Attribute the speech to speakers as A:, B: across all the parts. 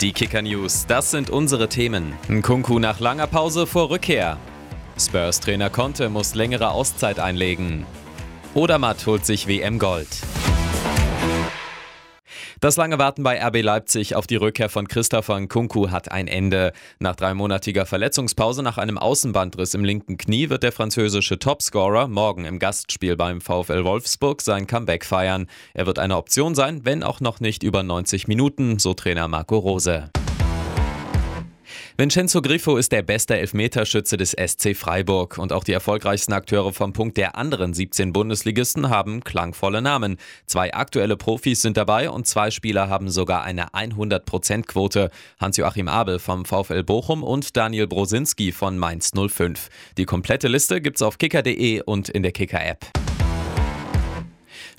A: Die Kicker News, das sind unsere Themen. Nkunku nach langer Pause vor Rückkehr. Spurs-Trainer Conte muss längere Auszeit einlegen. Odermatt holt sich WM Gold. Das lange Warten bei RB Leipzig auf die Rückkehr von Christopher Nkunku hat ein Ende. Nach dreimonatiger Verletzungspause nach einem Außenbandriss im linken Knie wird der französische Topscorer morgen im Gastspiel beim VfL Wolfsburg sein Comeback feiern. Er wird eine Option sein, wenn auch noch nicht über 90 Minuten, so Trainer Marco Rose. Vincenzo Griffo ist der beste Elfmeterschütze des SC Freiburg und auch die erfolgreichsten Akteure vom Punkt der anderen 17 Bundesligisten haben klangvolle Namen. Zwei aktuelle Profis sind dabei und zwei Spieler haben sogar eine 100%-Quote. Hans-Joachim Abel vom VfL Bochum und Daniel Brosinski von Mainz 05. Die komplette Liste gibt's auf kicker.de und in der Kicker-App.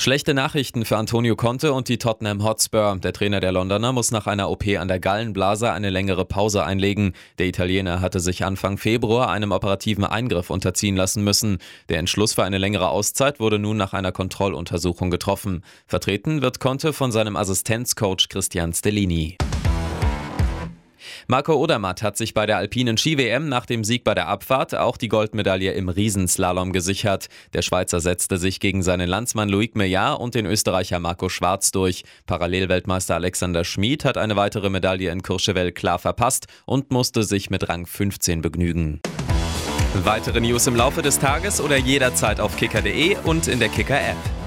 A: Schlechte Nachrichten für Antonio Conte und die Tottenham Hotspur. Der Trainer der Londoner muss nach einer OP an der Gallenblase eine längere Pause einlegen. Der Italiener hatte sich Anfang Februar einem operativen Eingriff unterziehen lassen müssen. Der Entschluss für eine längere Auszeit wurde nun nach einer Kontrolluntersuchung getroffen. Vertreten wird Conte von seinem Assistenzcoach Christian Stellini. Marco Odermatt hat sich bei der alpinen Ski-WM nach dem Sieg bei der Abfahrt auch die Goldmedaille im Riesenslalom gesichert. Der Schweizer setzte sich gegen seinen Landsmann Loic Meillard und den Österreicher Marco Schwarz durch. Parallelweltmeister Alexander Schmid hat eine weitere Medaille in Courchevel klar verpasst und musste sich mit Rang 15 begnügen. Weitere News im Laufe des Tages oder jederzeit auf kicker.de und in der Kicker-App.